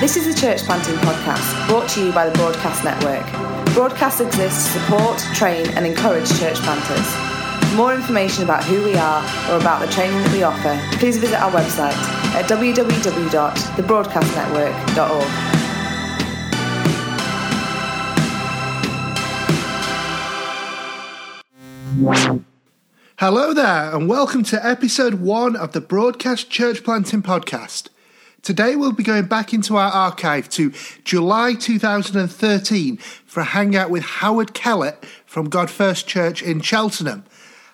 This is the Church Planting Podcast, brought to you by the Broadcast Network. Broadcast exists to support, train, and encourage church planters. For more information about who we are or about the training that we offer, please visit our website at www.thebroadcastnetwork.org. Hello there, and welcome to episode one of the Broadcast Church Planting Podcast. Today we'll be going back into our archive to July 2013 for a hangout with Howard Kellett from God First Church in Cheltenham.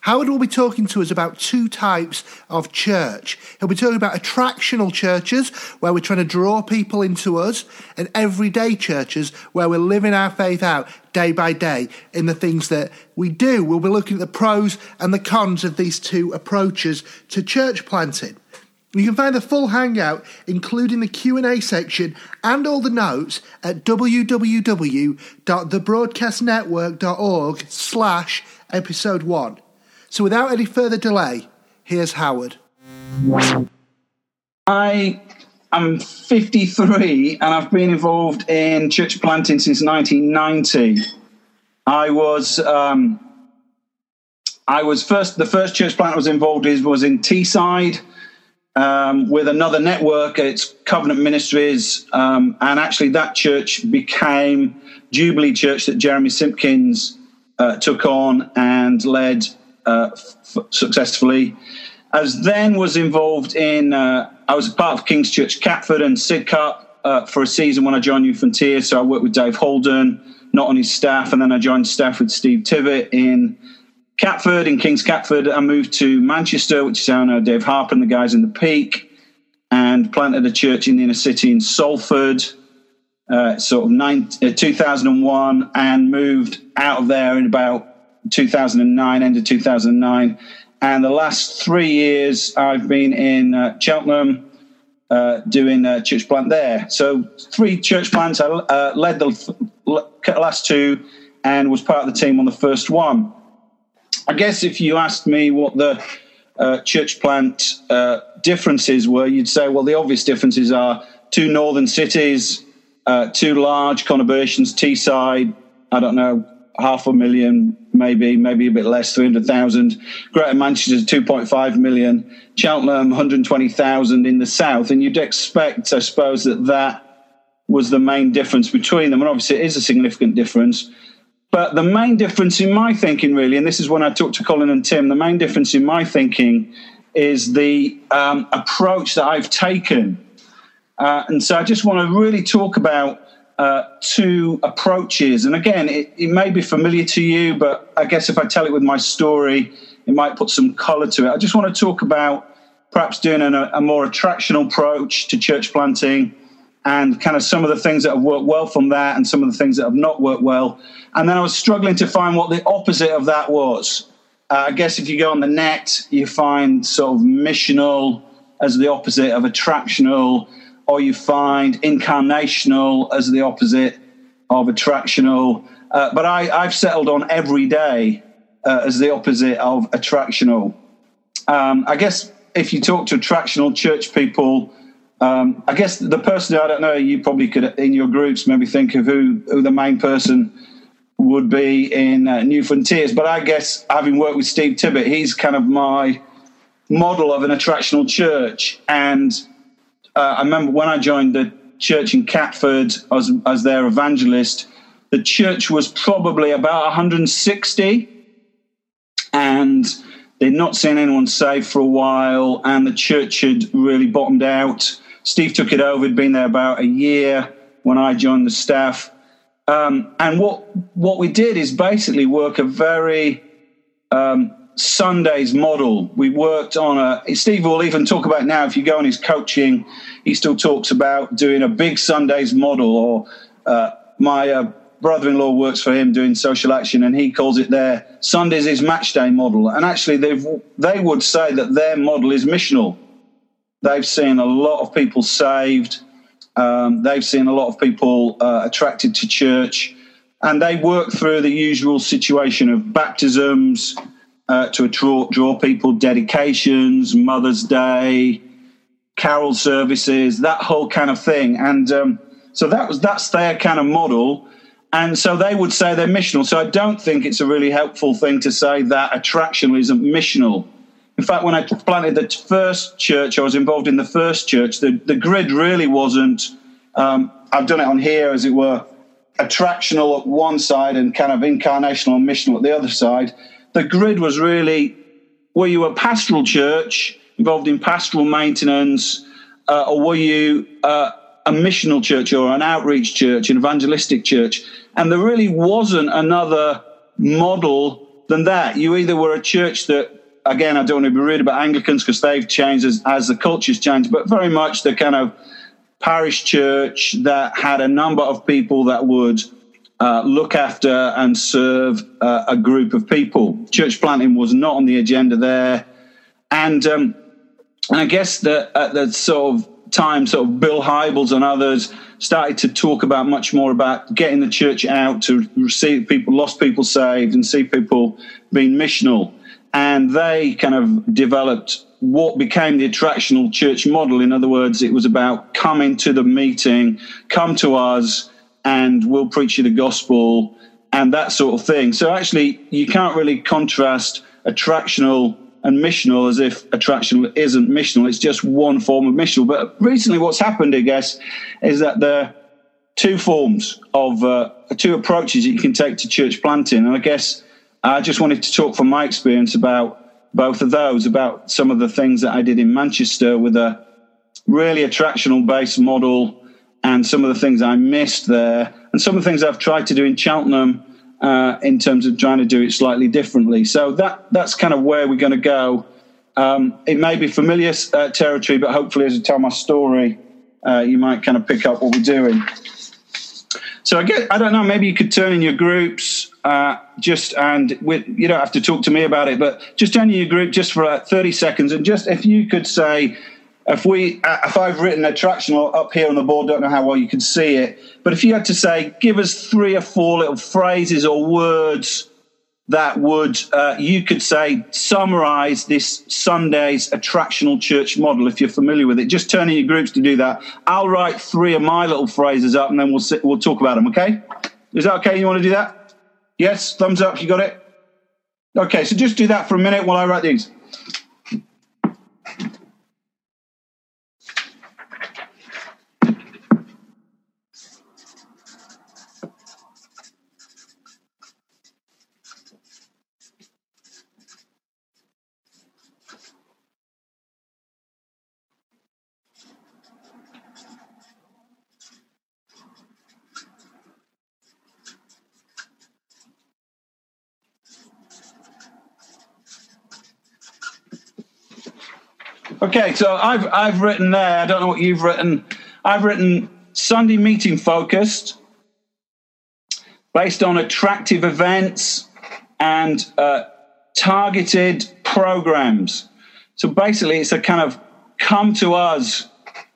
Howard will be talking to us about two types of church. He'll be talking about attractional churches, where we're trying to draw people into us, and everyday churches, where we're living our faith out day by day in the things that we do. We'll be looking at the pros and the cons of these two approaches to church planting. You can find the full hangout, including the Q&A section and all the notes at www.thebroadcastnetwork.org slash episode 1. So without any further delay, here's Howard. I am 53 and I've been involved in church planting since 1990. I was um, I was first the first church plant I was involved in was in Teesside um, with another network. It's Covenant Ministries, um, and actually that church became Jubilee Church that Jeremy Simpkins uh, took on and led uh, f- successfully. As then was involved in, uh, I was a part of King's Church Catford and Sidcup uh, for a season when I joined New Frontiers. So I worked with Dave Holden, not on his staff, and then I joined staff with Steve Tibbert in Catford, in King's Catford. I moved to Manchester, which is how I know Dave Harper and the guys in the Peak, and planted a church in the inner city in Salford. Uh, sort of nine, uh, 2001 and moved out of there in about 2009, end of 2009. And the last three years, I've been in uh, Cheltenham uh, doing a church plant there. So, three church plants. I uh, led the last two and was part of the team on the first one. I guess if you asked me what the uh, church plant uh, differences were, you'd say, well, the obvious differences are two northern cities, uh, two large conurbations, Teesside, I don't know, half a million, maybe, maybe a bit less, 300,000. Greater Manchester, 2.5 million. Cheltenham, 120,000 in the south. And you'd expect, I suppose, that that was the main difference between them. And obviously, it is a significant difference. But the main difference in my thinking, really, and this is when I talked to Colin and Tim, the main difference in my thinking is the um, approach that I've taken. Uh, and so I just want to really talk about uh, two approaches. And again, it, it, may be familiar to you, but I guess if I tell it with my story, it might put some color to it. I just want to talk about perhaps doing an, a more attractional approach to church planting and kind of some of the things that have worked well from that and some of the things that have not worked well. And then I was struggling to find what the opposite of that was. Uh, I guess if you go on the net, you find sort of missional as the opposite of attractional or you find incarnational as the opposite of attractional. Uh, but I, have settled on every day uh, as the opposite of attractional. Um, I guess if you talk to attractional church people, um, I guess the person I don't know, you probably could in your groups maybe think of who, who the main person would be in uh, New Frontiers. But I guess having worked with Steve Tibbert, he's kind of my model of an attractional church. And uh, I remember when I joined the church in Catford as, as their evangelist, the church was probably about 160 and they'd not seen anyone saved for a while and the church had really bottomed out. Steve took it over, He'd been there about a year when I joined the staff. Um, and what what we did is basically work a very um, Sundays model. We worked on a. Steve will even talk about now. If you go on his coaching, he still talks about doing a big Sundays model. Or uh, my uh, brother-in-law works for him doing social action, and he calls it their Sundays is match day model. And actually, they they would say that their model is missional. They've seen a lot of people saved. Um, they've seen a lot of people uh, attracted to church, and they work through the usual situation of baptisms uh, to draw, draw people dedications, Mother's Day, carol services, that whole kind of thing. And um, so that was that's their kind of model. And so they would say they're missional. So I don't think it's a really helpful thing to say that attractional isn't missional. In fact, when I planted the first church, I was involved in the first church. The, the grid really wasn't, um, I've done it on here as it were, attractional at one side and kind of incarnational and missional at the other side. The grid was really were you a pastoral church involved in pastoral maintenance, uh, or were you uh, a missional church or an outreach church, an evangelistic church? And there really wasn't another model than that. You either were a church that, again, I don't want to be rude about Anglicans because they've changed as, as the culture's changed, but very much the kind of parish church that had a number of people that would uh, look after and serve uh, a group of people. Church planting was not on the agenda there, and um, and I guess that at that sort of time, sort of Bill Hybels and others started to talk about much more about getting the church out to receive people, lost people saved, and see people being missional, and they kind of developed what became the attractional church model. In other words, it was about coming to the meeting, come to us, and we'll preach you the gospel and that sort of thing. So actually, you can't really contrast attractional and missional as if attractional isn't missional. It's just one form of missional. But recently, what's happened, I guess, is that there are two forms of uh, two approaches that you can take to church planting. And I guess I just wanted to talk from my experience about both of those, about some of the things that I did in Manchester with a really attractional based model and some of the things I missed there and some of the things I've tried to do in Cheltenham uh, in terms of trying to do it slightly differently. So that that's kind of where we're going to go. Um, it may be familiar uh, territory, but hopefully, as I tell my story, uh, you might kind of pick up what we're doing. So I get, I don't know, maybe you could turn in your groups uh, just and with, you don't have to talk to me about it, but just turn in your group just for uh, 30 seconds and just if you could say, if we, uh, if I've written attractional up here on the board, don't know how well you can see it, but if you had to say, give us three or four little phrases or words that would, uh, you could say, summarize this Sunday's attractional church model, if you're familiar with it. Just turn in your groups to do that. I'll write three of my little phrases up and then we'll, sit, we'll talk about them, okay? Is that okay? You want to do that? Yes? Thumbs up? You got it? Okay, so just do that for a minute while I write these. Okay, so I've I've written there. I don't know what you've written. I've written Sunday meeting focused, based on attractive events and uh, targeted programs. So basically, it's a kind of come to us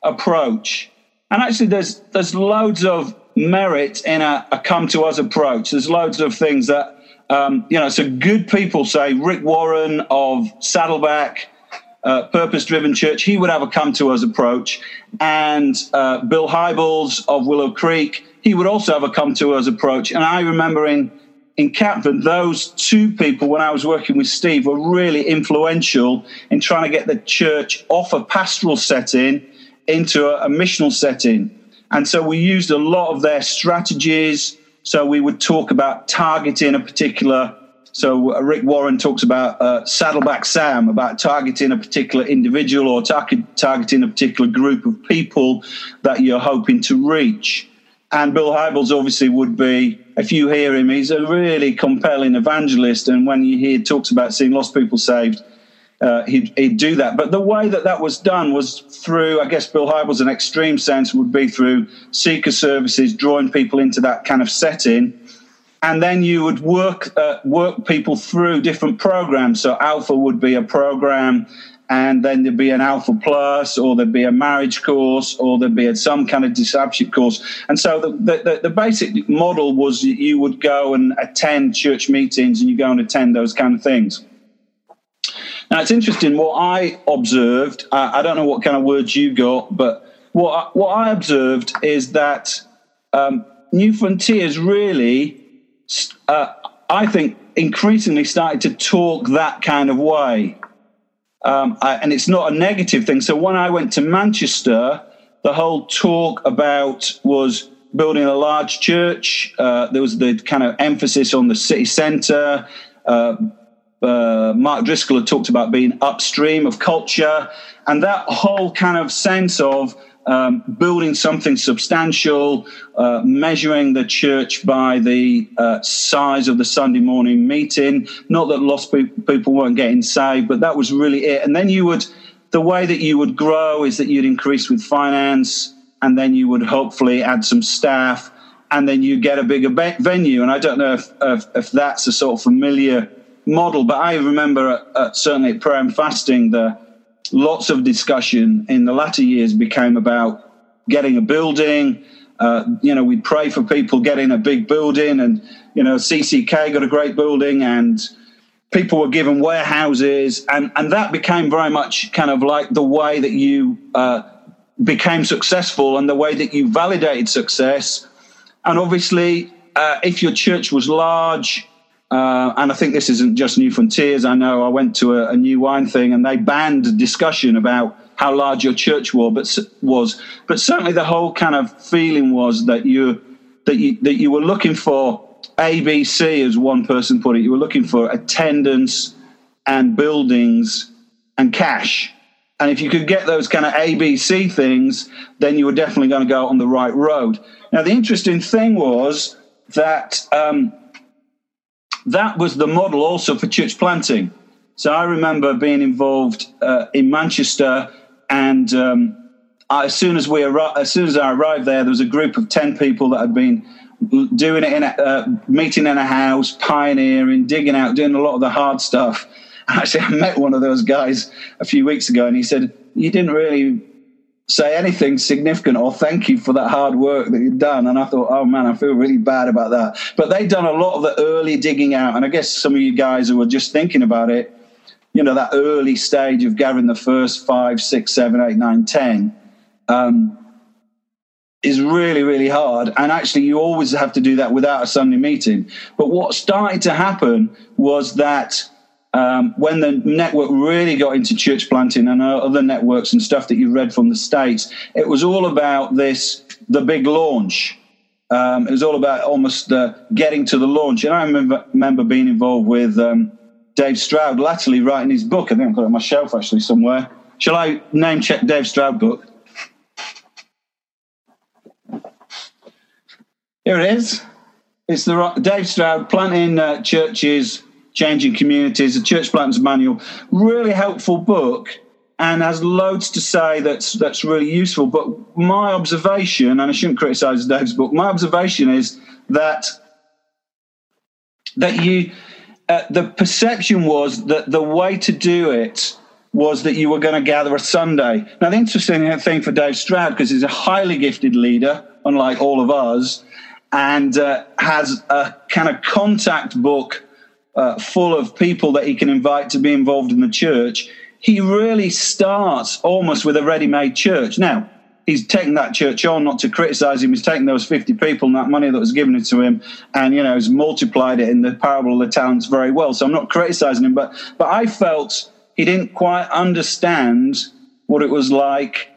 approach. And actually, there's there's loads of merit in a, a come to us approach. There's loads of things that um, you know. So good people say Rick Warren of Saddleback uh, purpose driven church, he would have a come to us approach. And uh, Bill Hybels of Willow Creek, he would also have a come to us approach. And I remember in, in Catford, those two people, when I was working with Steve, were really influential in trying to get the church off a pastoral setting into a, a missional setting. And so we used a lot of their strategies. So we would talk about targeting a particular so uh, Rick Warren talks about uh, Saddleback Sam, about targeting a particular individual or tar- targeting a particular group of people that you're hoping to reach. And Bill Hybels obviously would be, if you hear him, he's a really compelling evangelist. And when you hear talks about seeing lost people saved, uh, he'd, he'd, do that. But the way that that was done was through, I guess, Bill Hybels, an extreme sense would be through seeker services, drawing people into that kind of setting and then you would work uh, work people through different programs. So Alpha would be a program, and then there'd be an Alpha Plus, or there'd be a marriage course, or there'd be some kind of discipleship course. And so the, the, the basic model was you would go and attend church meetings, and you go and attend those kind of things. Now it's interesting what I observed. I, I don't know what kind of words you got, but what I, what I observed is that um, New Frontiers really, uh, I think, increasingly started to talk that kind of way. Um, I, and it's not a negative thing. So when I went to Manchester, the whole talk about was building a large church. Uh, there was the kind of emphasis on the city centre. Uh, uh, Mark Driscoll had talked about being upstream of culture, and that whole kind of sense of um, building something substantial, uh, measuring the church by the uh, size of the Sunday morning meeting. Not that lost pe- people weren't getting saved, but that was really it. And then you would, the way that you would grow is that you'd increase with finance, and then you would hopefully add some staff, and then you get a bigger be- venue. And I don't know if, if, if, that's a sort of familiar model, but I remember at, at, certainly at prayer and fasting the lots of discussion in the latter years became about getting a building. Uh, you know, we'd pray for people getting a big building, and you know, CCK got a great building, and people were given warehouses, and and that became very much kind of like the way that you uh, became successful and the way that you validated success. And obviously, uh, if your church was large uh, and I think this isn't just New Frontiers. I know I went to a, a, new wine thing and they banned discussion about how large your church was, but was. But certainly the whole kind of feeling was that you that you that you were looking for ABC, as one person put it. You were looking for attendance and buildings and cash. And if you could get those kind of ABC things, then you were definitely going to go on the right road. Now, the interesting thing was that um, that was the model also for church planting. So I remember being involved uh, in Manchester, and um, I, as soon as we arri- as soon as I arrived there, there was a group of ten people that had been doing it in a uh, meeting in a house, pioneering, digging out, doing a lot of the hard stuff. And Actually, I met one of those guys a few weeks ago, and he said, "You didn't really say anything significant or thank you for that hard work that you've done. And I thought, oh man, I feel really bad about that. But they've done a lot of the early digging out. And I guess some of you guys who were just thinking about it, you know, that early stage of gathering the first five, six, seven, eight, nine, ten, um, is really, really hard. And actually, you always have to do that without a Sunday meeting. But what started to happen was that um, when the network really got into church planting and other networks and stuff that you read from the States, it was all about this the big launch. Um, it was all about almost uh, getting to the launch. And I remember, remember being involved with um, Dave Stroud latterly writing his book. I think I've got it on my shelf actually somewhere. Shall I name check Dave Stroud book? Here it is. It's the Dave Stroud planting uh, churches Changing Communities, a church planters manual, really helpful book and has loads to say that's that's really useful. But my observation, and I shouldn't criticise Dave's book, my observation is that that you uh, the perception was that the way to do it was that you were going to gather a Sunday. Now, the interesting thing for Dave Stroud, because he's a highly gifted leader, unlike all of us, and uh, has a kind of contact book uh, full of people that he can invite to be involved in the church, he really starts almost with a ready made church. Now, he's taken that church on, not to criticize him, he's taken those 50 people and that money that was given to him and, you know, has multiplied it in the parable of the talents very well. So I'm not criticizing him, but, but I felt he didn't quite understand what it was like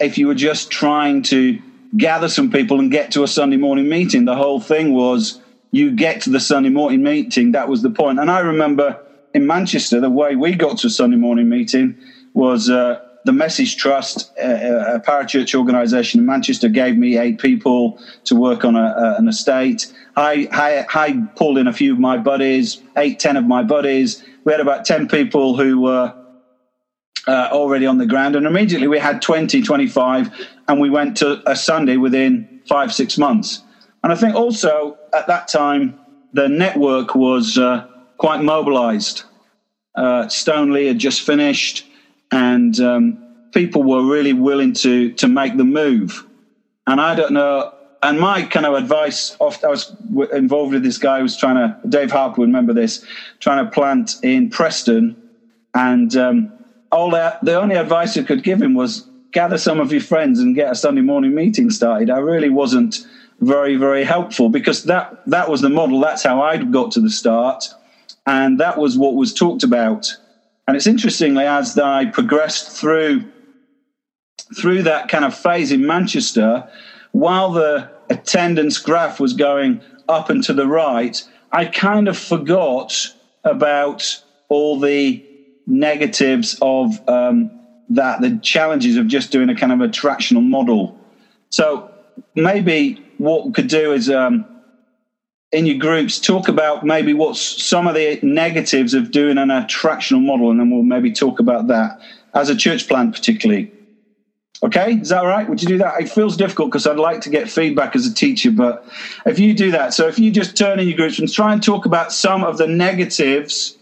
if you were just trying to gather some people and get to a Sunday morning meeting. The whole thing was, you get to the Sunday morning meeting. That was the point. And I remember in Manchester, the way we got to a Sunday morning meeting was uh, the Message Trust, uh, uh a parachurch organisation in Manchester, gave me eight people to work on a, an estate. I, I, I, pulled in a few of my buddies, eight, ten of my buddies. We had about 10 people who were uh, already on the ground. And immediately we had 20, 25, and we went to a Sunday within five, six months. And I think also at that time, the network was uh, quite mobilized. Uh, Stoneleigh had just finished, and um, people were really willing to, to make the move. And I don't know, and my kind of advice, oft, I was involved with this guy who was trying to, Dave Harper would remember this, trying to plant in Preston. And um, all that, the only advice I could give him was gather some of your friends and get a Sunday morning meeting started. I really wasn't very, very helpful because that, that was the model. That's how I got to the start. And that was what was talked about. And it's interestingly, as I progressed through through that kind of phase in Manchester, while the attendance graph was going up and to the right, I kind of forgot about all the negatives of um, that, the challenges of just doing a kind of attractional model. So maybe what we could do is um, in your groups talk about maybe what's some of the negatives of doing an attractional model, and then we'll maybe talk about that as a church plant, particularly. Okay, is that right? Would you do that? It feels difficult because I'd like to get feedback as a teacher, but if you do that, so if you just turn in your groups and try and talk about some of the negatives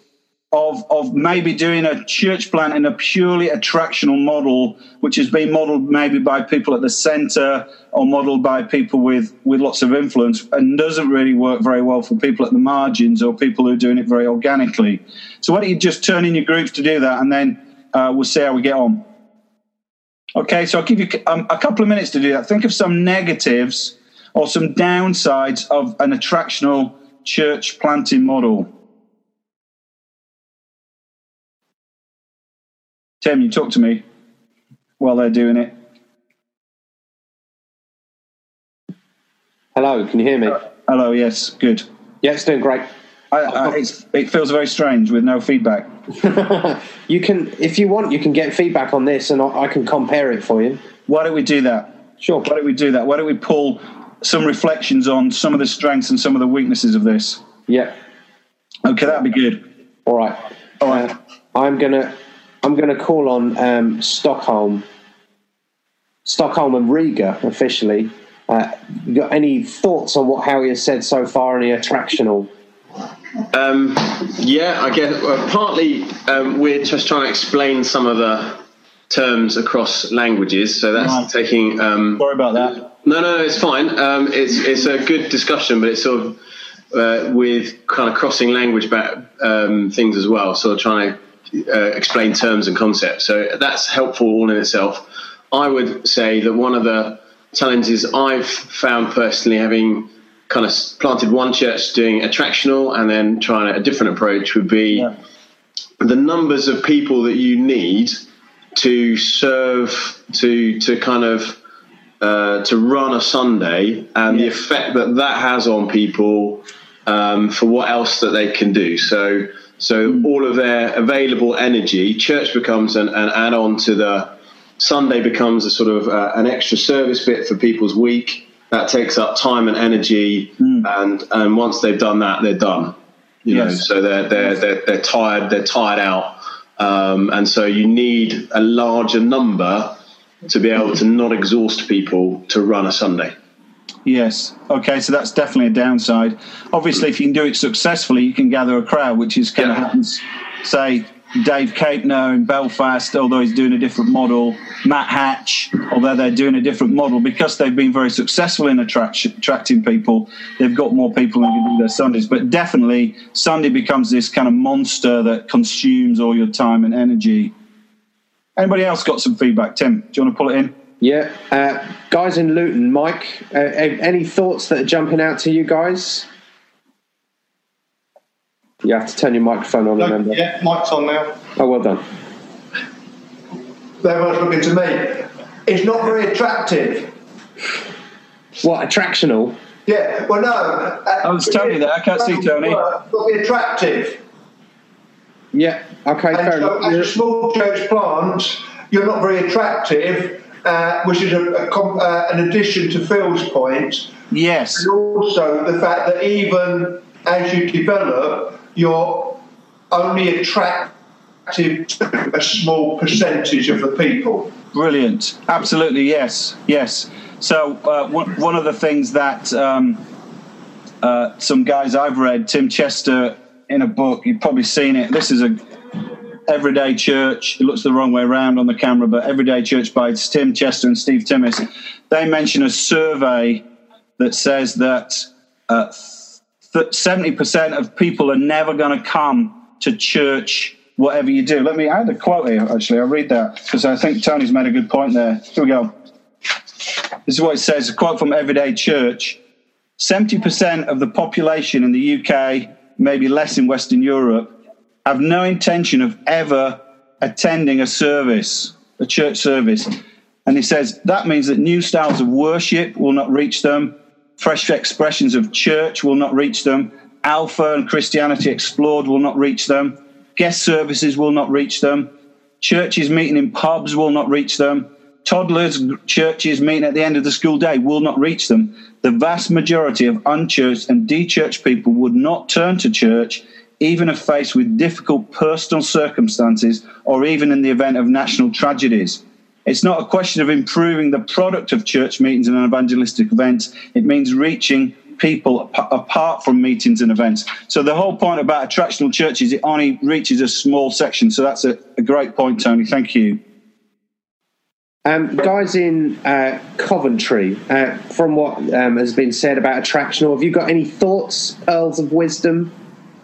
of of maybe doing a church plant in a purely attractional model, which has been modeled maybe by people at the centre or modeled by people with with lots of influence, and doesn't really work very well for people at the margins or people who are doing it very organically. So why don't you just turn in your groups to do that, and then uh, we'll see how we get on. Okay, so I'll give you um, a couple of minutes to do that. Think of some negatives or some downsides of an attractional church planting model. Tim, you talk to me while they're doing it. Hello, can you hear me? Hello, yes, good. Yeah, it's doing great. I, I, it feels very strange with no feedback. you can, if you want, you can get feedback on this, and I can compare it for you. Why don't we do that? Sure. Why don't we do that? Why don't we pull some reflections on some of the strengths and some of the weaknesses of this? Yeah. Okay, that'd be good. All right. All right. Uh, I'm gonna, I'm gonna call on um, Stockholm, Stockholm and Riga officially. Uh, got any thoughts on what Howie has said so far? Any attractional um, yeah, I guess well, partly um, we're just trying to explain some of the terms across languages, so that's right. taking. Um, Sorry about that. No, no, it's fine. Um, it's it's a good discussion, but it's sort of uh, with kind of crossing language back um, things as well. So trying to uh, explain terms and concepts. So that's helpful all in itself. I would say that one of the challenges I've found personally, having kind of planted one church doing attractional and then trying a different approach would be yeah. the numbers of people that you need to serve to to kind of uh, to run a Sunday and yeah. the effect that that has on people um, for what else that they can do. So so mm. all of their available energy, church becomes an, an add-on to the Sunday becomes a sort of uh, an extra service bit for people's week that takes up time and energy, mm. and and once they've done that, they're done. You yes. know, so they're they're they're, they're tired. They're tired out, um, and so you need a larger number to be able to not exhaust people to run a Sunday. Yes. Okay. So that's definitely a downside. Obviously, if you can do it successfully, you can gather a crowd, which is kind yeah. of happens, say, Dave Capener in Belfast, although he's doing a different model. Matt Hatch, although they're doing a different model, because they've been very successful in attract- attracting people, they've got more people who can do their Sundays. But definitely, Sunday becomes this kind of monster that consumes all your time and energy. Anybody else got some feedback? Tim, do you want to pull it in? Yeah. Uh, guys in Luton, Mike, uh, any thoughts that are jumping out to you guys? You have to turn your microphone on, remember? Yeah, mic's on now. Oh, well done. Everyone's looking to me. It's not very attractive. What, attractional? Yeah, well, no. Uh, I was telling you that. I can't see Tony. It's not be attractive. Yeah, okay, and fair so enough. As a small church plant, you're not very attractive, uh, which is a, a uh, an addition to Phil's point. Yes. And also the fact that even as you develop, you're only attractive to a small percentage of the people. Brilliant. Absolutely, yes. Yes. So, uh, one of the things that um, uh, some guys I've read, Tim Chester, in a book, you've probably seen it. This is a everyday church. It looks the wrong way around on the camera, but everyday church by Tim Chester and Steve Timmis. They mention a survey that says that uh, that 70% of people are never going to come to church whatever you do. Let me add a quote here, actually. I'll read that because I think Tony's made a good point there. Here we go. This is what it says a quote from Everyday Church 70% of the population in the UK, maybe less in Western Europe, have no intention of ever attending a service, a church service. And he says that means that new styles of worship will not reach them, fresh expressions of church will not reach them, Alpha and Christianity Explored will not reach them, guest services will not reach them, churches meeting in pubs will not reach them, toddlers, churches meeting at the end of the school day will not reach them. The vast majority of unchurched and dechurched people would not turn to church even if faced with difficult personal circumstances or even in the event of national tragedies. It's not a question of improving the product of church meetings and evangelistic events. It means reaching people apart from meetings and events. So the whole point about attractional churches, is it only reaches a small section. So that's a, a great point, Tony. Thank you. Um, guys in uh, Coventry, uh, from what um, has been said about attractional, have you got any thoughts, pearls of wisdom?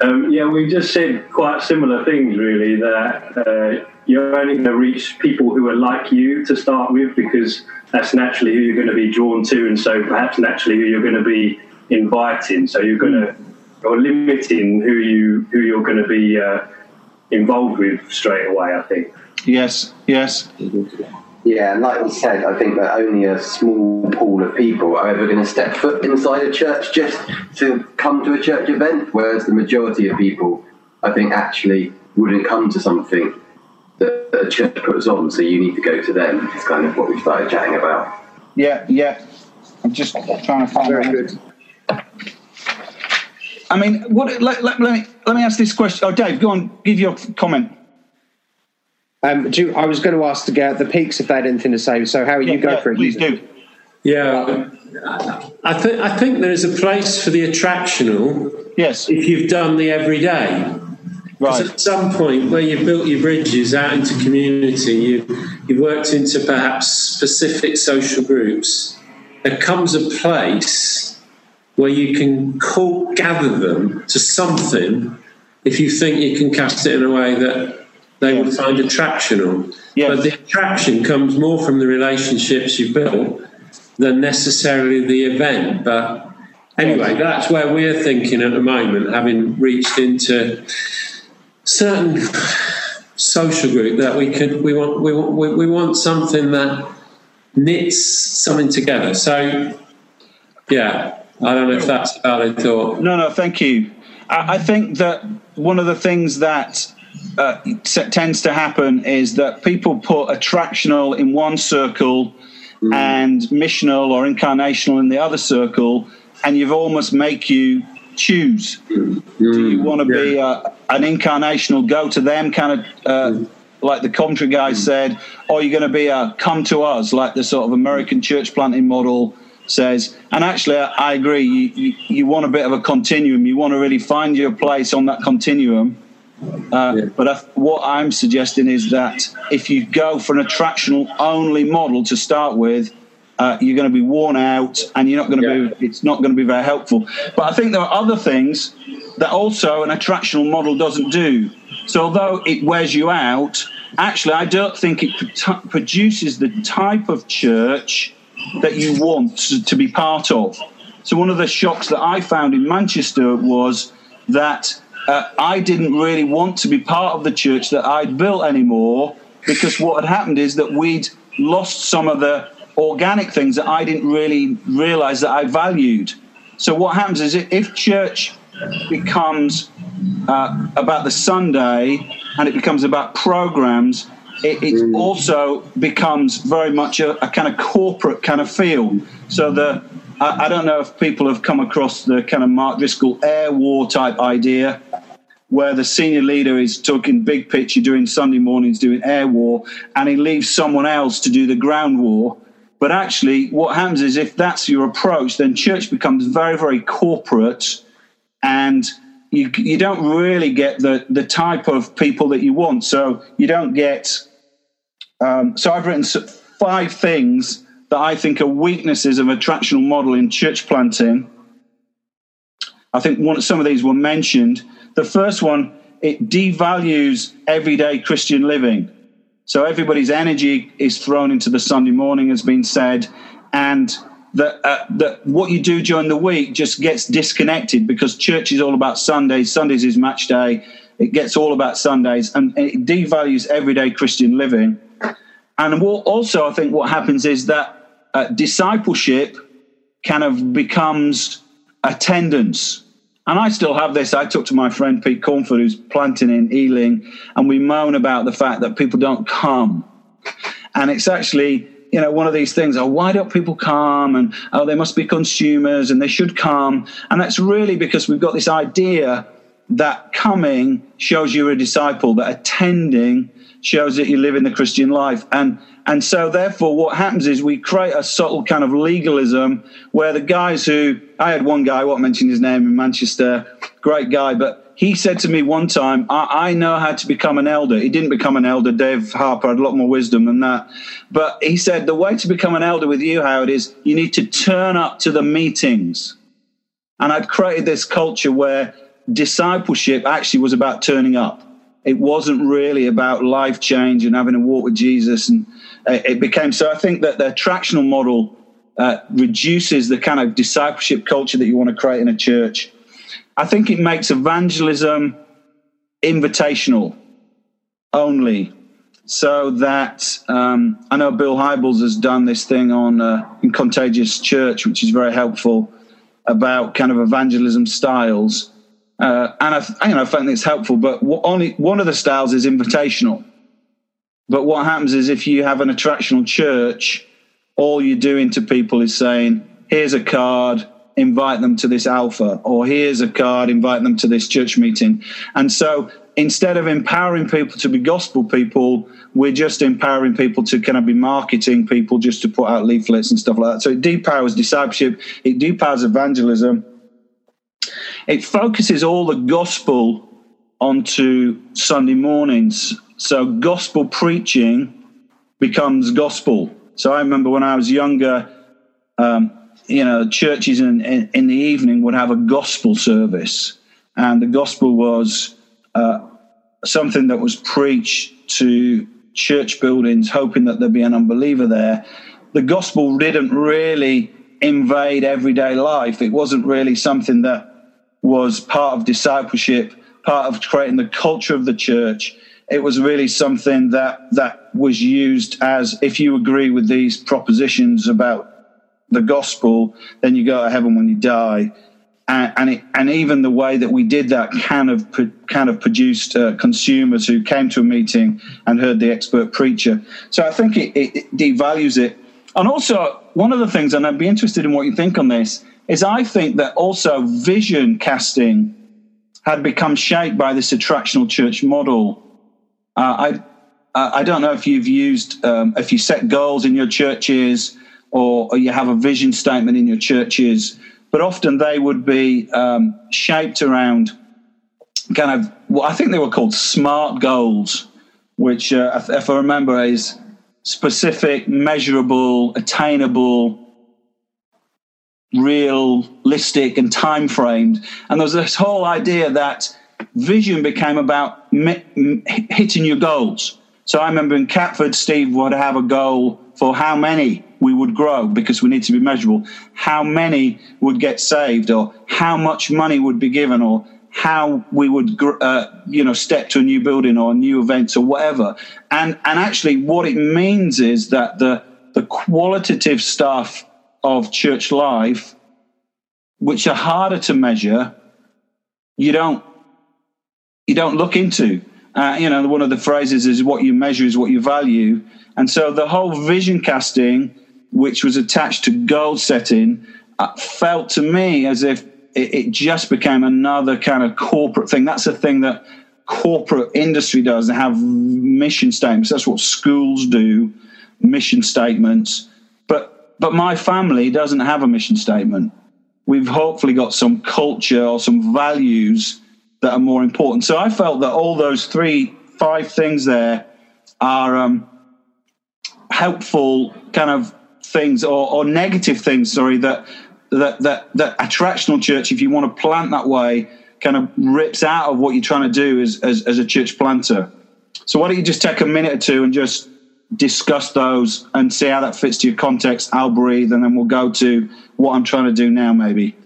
Um, yeah, we've just said quite similar things, really. That uh, you're only going to reach people who are like you to start with, because that's naturally who you're going to be drawn to, and so perhaps naturally who you're going to be inviting. So you're going to you're limiting who you who you're going to be uh, involved with straight away. I think. Yes. Yes. Yeah, and like we said, I think that only a small pool of people are ever going to step foot inside a church just to come to a church event, whereas the majority of people, I think, actually wouldn't come to something that a church puts on. So you need to go to them. It's kind of what we started chatting about. Yeah, yeah. I'm just trying to find. Very good. I mean, what? Let, let, let, me let me ask this question. Oh, Dave, go on. Give your comment. Um, you, I was going to ask the, the peaks if they had anything to say. So, how yeah, you go yeah, for it? Please do. Yeah, I think I think there is a place for the attractional. Yes. If you've done the everyday. Right. At some point, where you've built your bridges out into community, you you've worked into perhaps specific social groups. There comes a place where you can call, gather them to something if you think you can cast it in a way that they would find attractional. Yes. But the attraction comes more from the relationships you build than necessarily the event. But anyway, that's where we're thinking at the moment, having reached into certain social group that we could we want we want we, we want something that knits something together. So yeah, I don't know if that's a valid thought. No, no, thank you. I, I think that one of the things that uh, tends to happen is that people put attractional in one circle mm. and missional or incarnational in the other circle, and you've almost make you choose. Mm. Do you want to yeah. be uh, an incarnational, go to them kind of, uh, mm. like the Coventry guy said, or you're going to be a come to us, like the sort of American church planting model says. And actually, I, agree. You, you, you want a bit of a continuum. You want to really find your place on that continuum uh, yeah. But I, what I'm suggesting is that if you go for an attractional only model to start with, uh, you're going to be worn out, and you're not going to yeah. be. It's not going to be very helpful. But I think there are other things that also an attractional model doesn't do. So although it wears you out, actually, I don't think it produces the type of church that you want to be part of. So one of the shocks that I found in Manchester was that uh, I didn't really want to be part of the church that I'd built anymore because what had happened is that we'd lost some of the organic things that I didn't really realize that I valued. So what happens is if church becomes uh, about the Sunday and it becomes about programs, it, it mm. also becomes very much a, a, kind of corporate kind of feel. So the I, I, don't know if people have come across the kind of Mark Driscoll air war type idea, where the senior leader is talking big picture, doing Sunday mornings, doing air war, and he leaves someone else to do the ground war. But actually, what happens is if that's your approach, then church becomes very, very corporate, and you, you don't really get the, the type of people that you want. So you don't get. Um, so I've written five things that I think are weaknesses of a attractional model in church planting. I think one, some of these were mentioned. The first one it devalues everyday Christian living. So everybody's energy is thrown into the Sunday morning, has been said, and that uh, that what you do during the week just gets disconnected because church is all about Sundays. Sundays is match day. It gets all about Sundays, and it devalues everyday Christian living. And also, I think what happens is that uh, discipleship kind of becomes attendance. And I still have this. I talked to my friend Pete Cornford, who's planting in Ealing, and we moan about the fact that people don't come. And it's actually, you know, one of these things. Oh, why don't people come? And oh, they must be consumers, and they should come. And that's really because we've got this idea that coming shows you're a disciple, that attending shows that you live in the Christian life. And and so therefore what happens is we create a subtle kind of legalism where the guys who I had one guy, I won't mention his name in Manchester, great guy, but he said to me one time, I, I know how to become an elder. He didn't become an elder. Dave Harper had a lot more wisdom than that. But he said the way to become an elder with you, Howard, is you need to turn up to the meetings. And I'd created this culture where discipleship actually was about turning up. It wasn't really about life change and having a walk with Jesus. And uh, it became so. I think that the attractional model uh, reduces the kind of discipleship culture that you want to create in a church. I think it makes evangelism invitational only. So that um, I know Bill Hybels has done this thing on uh, in Contagious Church, which is very helpful about kind of evangelism styles. Uh, and I, you know, I find it's helpful, but only one of the styles is invitational. But what happens is if you have an attractional church, all you're doing to people is saying, here's a card, invite them to this alpha, or here's a card, invite them to this church meeting. And so instead of empowering people to be gospel people, we're just empowering people to kind of be marketing people just to put out leaflets and stuff like that. So it depowers discipleship, it depowers evangelism, it focuses all the gospel onto Sunday mornings. So gospel preaching becomes gospel. So I remember when I was younger, um, you know, churches in, in, in, the evening would have a gospel service, and the gospel was uh, something that was preached to church buildings, hoping that there'd be an unbeliever there. The gospel didn't really invade everyday life. It wasn't really something that was part of discipleship, part of creating the culture of the church. It was really something that that was used as if you agree with these propositions about the gospel, then you go to heaven when you die. And, and, it, and even the way that we did that kind of kind of produced uh, consumers who came to a meeting and heard the expert preacher. So I think it, it, it devalues it. And also, one of the things, and I'd be interested in what you think on this, is I think that also vision casting had become shaped by this attractional church model. Uh, I I don't know if you've used um, if you set goals in your churches or, or, you have a vision statement in your churches, but often they would be um, shaped around kind of what I think they were called smart goals, which, uh, if I remember, is specific, measurable, attainable, realistic and time framed. And there was this whole idea that vision became about hitting your goals. So I remember in Catford, Steve would have a goal for how many we would grow because we need to be measurable, how many would get saved, or how much money would be given, or how we would, uh, you know, step to a new building or new events or whatever. And and actually, what it means is that the the qualitative stuff of church life, which are harder to measure, you don't you don't look into. Uh, you know, one of the phrases is "what you measure is what you value," and so the whole vision casting, which was attached to goal setting, uh, felt to me as if it, it just became another kind of corporate thing. That's a thing that corporate industry does. They have mission statements. That's what schools do, mission statements. But my family doesn't have a mission statement. We've hopefully got some culture or some values that are more important. So I felt that all those three, five things there are um, helpful kind of things or, or negative things, sorry, that, that, that, that attractional church, if you want to plant that way, kind of rips out of what you're trying to do as, as, as a church planter. So why don't you just take a minute or two and just discuss those and see how that fits to your context. I'll breathe, and then we'll go to what I'm trying to do now, maybe.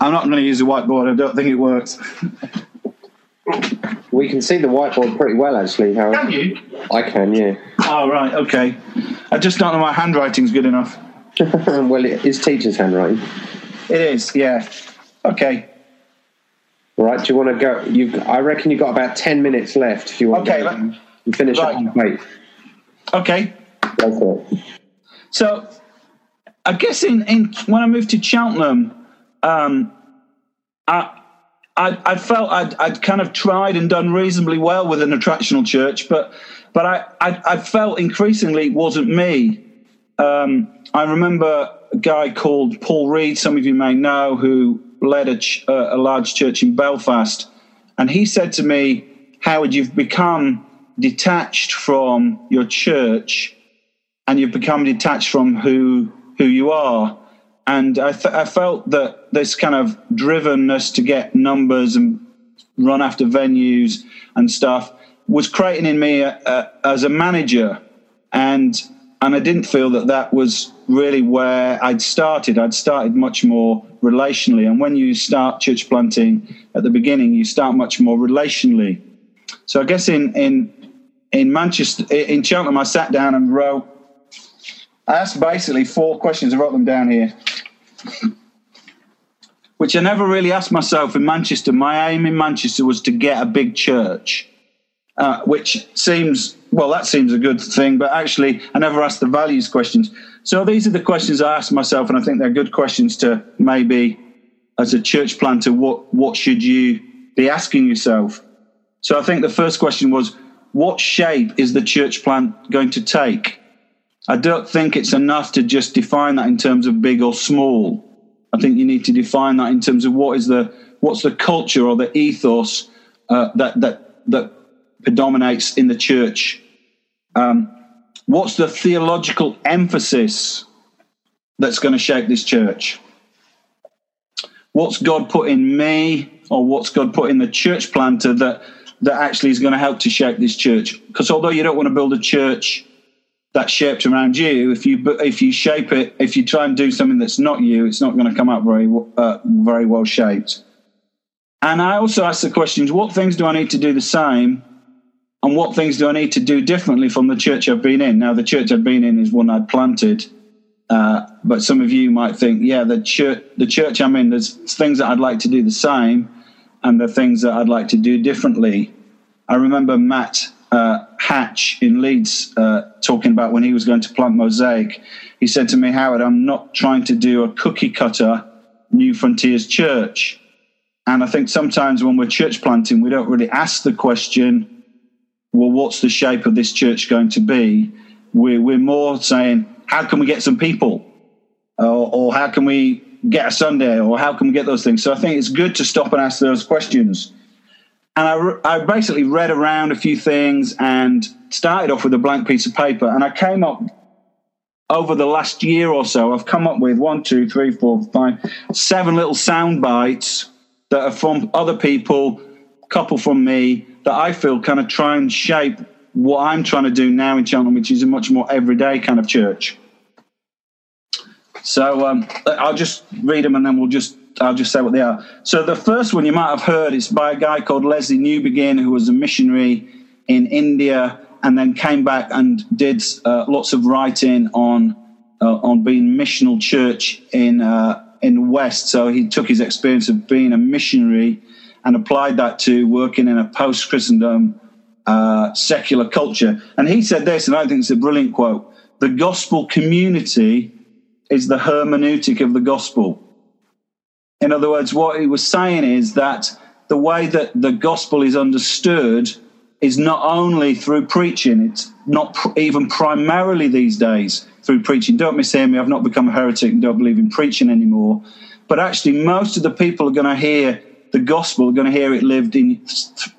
I'm not going to use the whiteboard. I don't think it works. We can see the whiteboard pretty well, actually. Howard. Can you? I can, yeah. Oh, right. Okay. I just don't know my handwriting's good enough. well, it is teacher's handwriting. It is, yeah. Okay. Right, do you want to go? You, I reckon you've got about 10 minutes left if you want Okay, to let- and finish right. up. Wait, Okay. go for it. So, I guess in, in when I moved to Cheltenham, um, I, I I felt I'd, I'd kind of tried and done reasonably well with an attractional church, but but I I, I felt increasingly it wasn't me. Um, I remember a guy called Paul Reed, some of you may know, who led a, ch- uh, a large church in Belfast, and he said to me, "Howard, you've become detached from your church." and you've become detached from who who you are. And I, th- I felt that this kind of drivenness to get numbers and run after venues and stuff was creating in me a, a, as a manager, and and I didn't feel that that was really where I'd started. I'd started much more relationally, and when you start church planting at the beginning, you start much more relationally. So I guess in in in Manchester, in Cheltenham, I sat down and wrote I asked basically four questions. I wrote them down here, which I never really asked myself in Manchester. My aim in Manchester was to get a big church, uh, which seems well, that seems a good thing, but actually, I never asked the values questions. So these are the questions I asked myself, and I think they're good questions to maybe, as a church planter, what what should you be asking yourself? So I think the first question was, what shape is the church plant going to take? I don't think it's enough to just define that in terms of big or small. I think you need to define that in terms of what is the what's the culture or the ethos uh, that that that predominates in the church. Um, what's the theological emphasis that's going to shape this church? What's God put in me, or what's God put in the church planter that that actually is going to help to shape this church? Because although you don't want to build a church that's shaped around you. If you if you shape it, if you try and do something that's not you, it's not going to come out very uh, very well shaped. And I also ask the questions: What things do I need to do the same, and what things do I need to do differently from the church I've been in? Now, the church I've been in is one I'd planted, uh, but some of you might think, yeah, the church the church I'm in, there's things that I'd like to do the same, and the things that I'd like to do differently. I remember Matt uh, Hatch in Leeds uh, talking about when he was going to plant Mosaic. He said to me, Howard, I'm not trying to do a cookie cutter Newfrontiers church. And I think sometimes when we're church planting, we don't really ask the question, well, what's the shape of this church going to be? We're, we're more saying, how can we get some people? Or, or how can we get a Sunday? Or how can we get those things? So I think it's good to stop and ask those questions and I, re- I basically read around a few things and started off with a blank piece of paper. And I came up over the last year or so, I've come up with one, two, three, four, five, seven little sound bites that are from other people, a couple from me, that I feel kind of try and shape what I'm trying to do now in Cheltenham, which is a much more everyday kind of church. So um, I'll just read them and then we'll just I'll just say what they are. So the first one you might have heard is by a guy called Lesslie Newbigin, who was a missionary in India and then came back and did uh, lots of writing on uh, on being missional church in uh, in the West. So he took his experience of being a missionary and applied that to working in a post Christendom uh, secular culture. And he said this, and I think it's a brilliant quote: "The gospel community is the hermeneutic of the gospel." In other words, what he was saying is that the way that the gospel is understood is not only through preaching, it's not pr- even primarily these days through preaching. Don't mishear me, I've not become a heretic and don't believe in preaching anymore. But actually, most of the people are going to hear the gospel, are going to hear it lived in,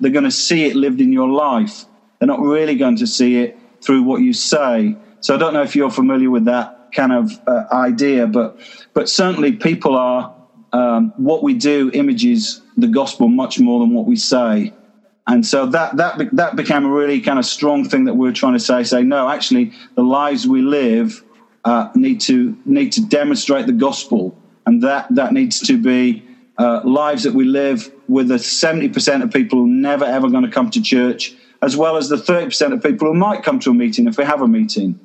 they're going to see it lived in your life. They're not really going to see it through what you say. So I don't know if you're familiar with that kind of uh, idea, but but certainly people are um, what we do images the gospel much more than what we say. And so that that that became a really kind of strong thing that we were trying to say. Say no, actually, the lives we live uh, need to need to demonstrate the gospel, and that that needs to be uh, lives that we live with the seventy percent of people who never ever going to come to church, as well as the thirty percent of people who might come to a meeting if we have a meeting.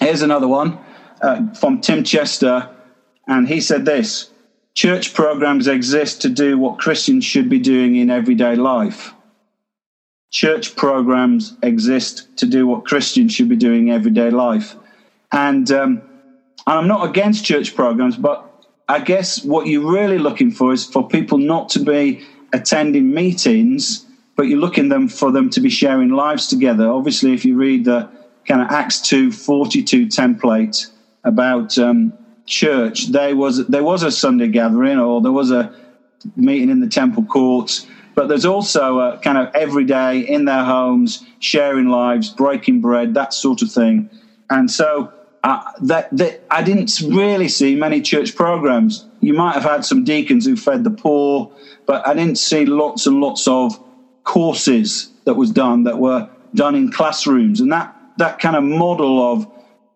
Here's another one uh, from Tim Chester, and he said this Church programs exist to do what Christians should be doing in everyday life. Church programs exist to do what Christians should be doing in everyday life. And, um, and I'm not against church programs, but I guess what you're really looking for is for people not to be attending meetings, but you're looking them for them to be sharing lives together. Obviously, if you read the kind of Acts 2 42 template about um, church, there was there was a Sunday gathering or there was a meeting in the temple courts, but there's also a kind of every day in their homes, sharing lives, breaking bread, that sort of thing. And so uh, that, that I didn't really see many church programs. You might have had some deacons who fed the poor, but I didn't see lots and lots of courses that was done that were done in classrooms, and that that kind of model of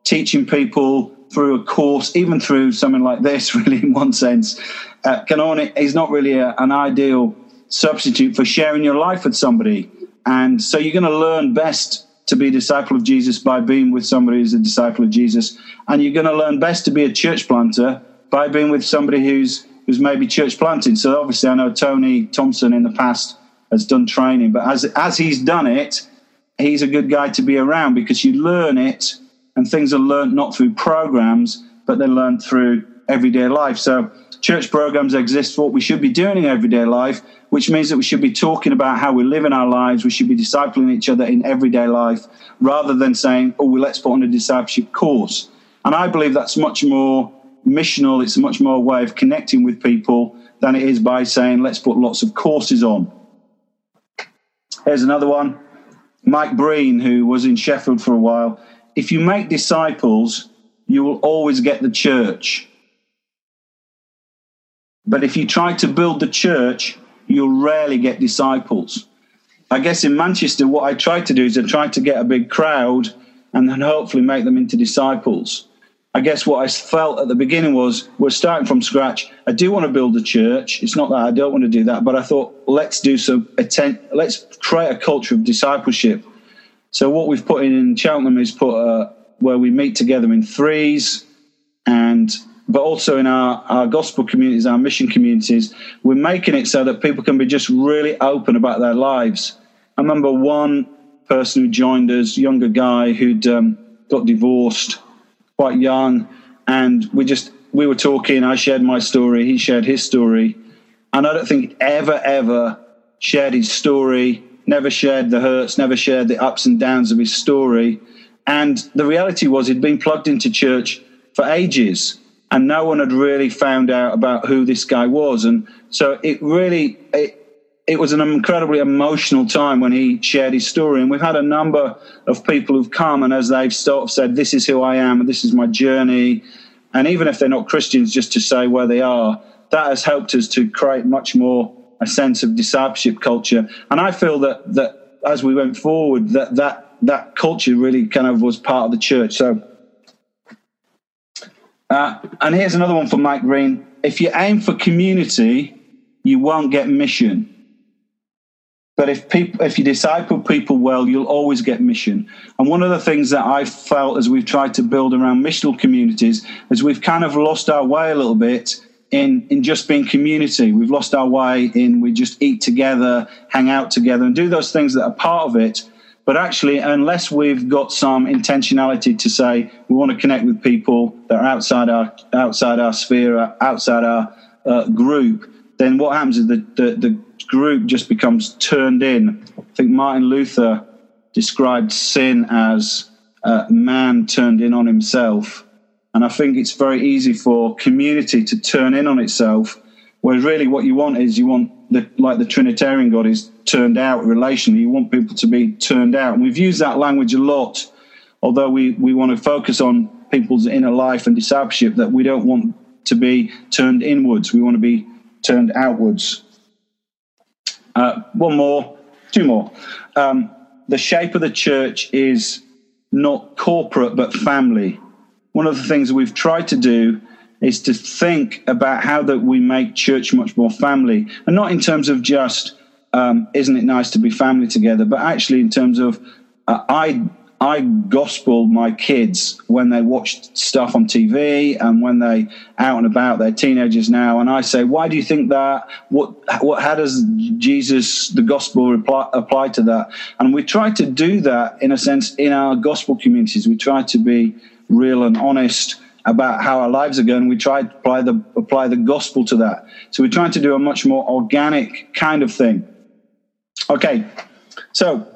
teaching people through a course, even through something like this, really, in one sense, uh, can only is not really a, an ideal substitute for sharing your life with somebody. And so you're going to learn best to be a disciple of Jesus by being with somebody who's a disciple of Jesus, and you're going to learn best to be a church planter by being with somebody who's who's maybe church planting. So obviously, I know Tony Thompson in the past has done training, but as as he's done it, he's a good guy to be around because you learn it and things are learned not through programs, but they're learned through everyday life. So church programs exist for what we should be doing in everyday life, which means that we should be talking about how we live in our lives. We should be discipling each other in everyday life rather than saying, oh, well, let's put on a discipleship course. And I believe that's much more missional. It's a much more way of connecting with people than it is by saying, let's put lots of courses on. Here's another one. Mike Breen, who was in Sheffield for a while, if you make disciples, you will always get the church. But if you try to build the church, you'll rarely get disciples. I guess in Manchester, what I tried to do is I tried to get a big crowd and then hopefully make them into disciples. I guess what I felt at the beginning was we're starting from scratch. I do want to build a church. It's not that I don't want to do that, but I thought let's do some attend, let's create a culture of discipleship. So what we've put in in Cheltenham is put uh, where we meet together in threes, and but also in our, our gospel communities, our mission communities, we're making it so that people can be just really open about their lives. I remember one person who joined us, younger guy who'd um, got divorced quite young, and we just we were talking. I shared my story, he shared his story, and I don't think ever ever shared his story never shared the hurts, never shared the ups and downs of his story. And the reality was he'd been plugged into church for ages and no one had really found out about who this guy was. And so it really, it, it was an incredibly emotional time when he shared his story. And we've had a number of people who've come and as they've sort of said, this is who I am and this is my journey. And even if they're not Christians, just to say where they are, that has helped us to create much more a sense of discipleship culture. And I feel that that as we went forward, that that that culture really kind of was part of the church. So, uh, and here's another one for Mike Breen: If you aim for community, you won't get mission. But if people, if you disciple people well, you'll always get mission. And one of the things that I felt as we've tried to build around missional communities is we've kind of lost our way a little bit in in just being community. We've lost our way in we just eat together, hang out together, and do those things that are part of it. But actually, unless we've got some intentionality to say we want to connect with people that are outside our outside our sphere, outside our uh, group, then what happens is the, the the group just becomes turned in. I think Martin Luther described sin as uh, man turned in on himself and I think it's very easy for community to turn in on itself. Whereas really what you want is you want the, like the Trinitarian God is turned out relationally. You want people to be turned out. And we've used that language a lot although we, we want to focus on people's inner life and discipleship, that we don't want to be turned inwards. We want to be turned outwards. Uh, one more, two more. Um, the shape of the church is not corporate but family. One of the things we've tried to do is to think about how that we make church much more family, and not in terms of just um, isn't it nice to be family together, but actually in terms of uh, I I gospel my kids when they watch stuff on TV and when they out and about. They're teenagers now, and I say, "Why do you think that? What? What? How does Jesus, the gospel, reply, apply to that?" And we try to do that in a sense in our gospel communities. We try to be real and honest about how our lives are going. We try to apply the apply the gospel to that. So we're trying to do a much more organic kind of thing. Okay, so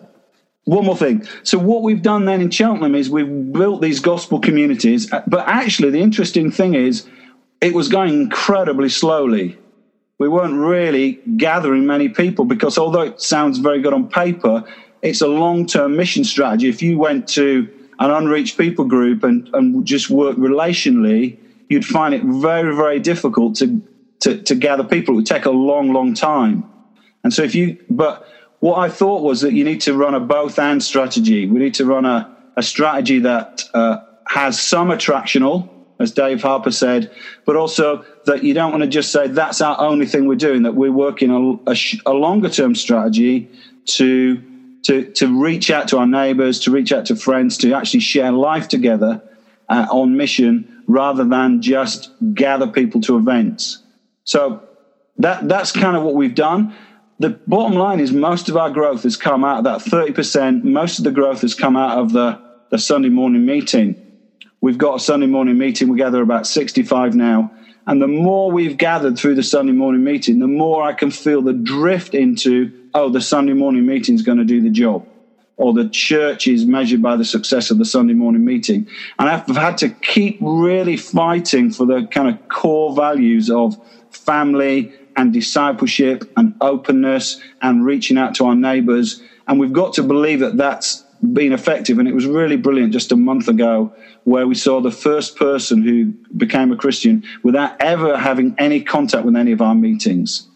one more thing. So what we've done then in Cheltenham is we've built these gospel communities, but actually the interesting thing is it was going incredibly slowly. We weren't really gathering many people because although it sounds very good on paper, it's a long-term mission strategy. If you went to an unreached people group and, and just work relationally, you'd find it very, very difficult to, to, to gather people. It would take a long, long time. And so if you, but what I thought was that you need to run a both and strategy. We need to run a, a strategy that uh, has some attractional, as Dave Harper said, but also that you don't want to just say that's our only thing we're doing, that we're working a, a, a longer term strategy to, to, to reach out to our neighbors, to reach out to friends, to actually share life together uh, on mission rather than just gather people to events. So that, that's kind of what we've done the bottom line is most of our growth has come out of that 30%. Most of the growth has come out of the, the Sunday morning meeting. We've got a Sunday morning meeting. We gather about 65 now. And the more we've gathered through the Sunday morning meeting, the more I can feel the drift into, oh, the Sunday morning meeting is going to do the job. Or the church is measured by the success of the Sunday morning meeting. And I've had to keep really fighting for the kind of core values of family and discipleship and openness and reaching out to our neighbors. And we've got to believe that that's been effective. And it was really brilliant just a month ago where we saw the first person who became a Christian without ever having any contact with any of our meetings.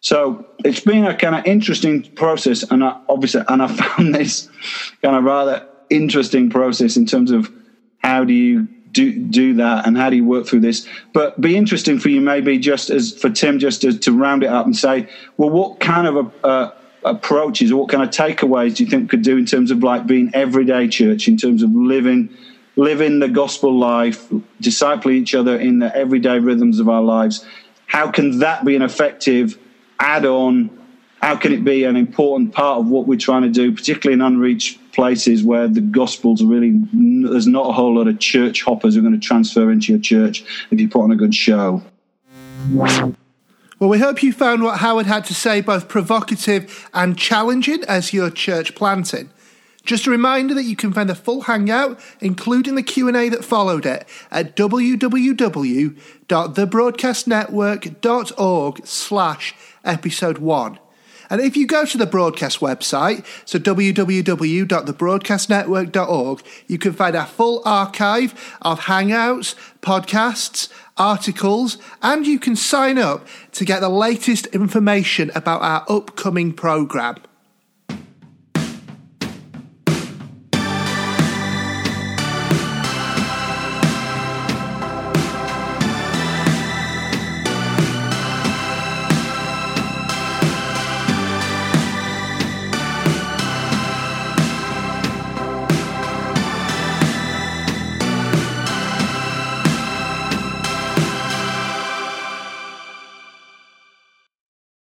So it's been a kind of interesting process, and I, obviously, and I found this kind of rather interesting process in terms of how do you do do that and how do you work through this. But be interesting for you maybe just as for tim just to, to round it up and say well what kind of a, approaches or what kind of takeaways do you think could do in terms of like being everyday church in terms of living living the gospel life discipling each other in the everyday rhythms of our lives? How can that be an effective add-on how can it be an important part of what we're trying to do, particularly in unreached places where the gospel's really there's not a whole lot of church hoppers who are going to transfer into your church if you put on a good show. Well, we hope you found what Howard had to say both provocative and challenging as your church planting. Just a reminder that you can find the full hangout, including the Q&A that followed it, at www.thebroadcastnetwork.org slash episode 1. And if you go to the broadcast website, so www.thebroadcastnetwork.org, you can find our full archive of hangouts, podcasts, articles, and you can sign up to get the latest information about our upcoming programme.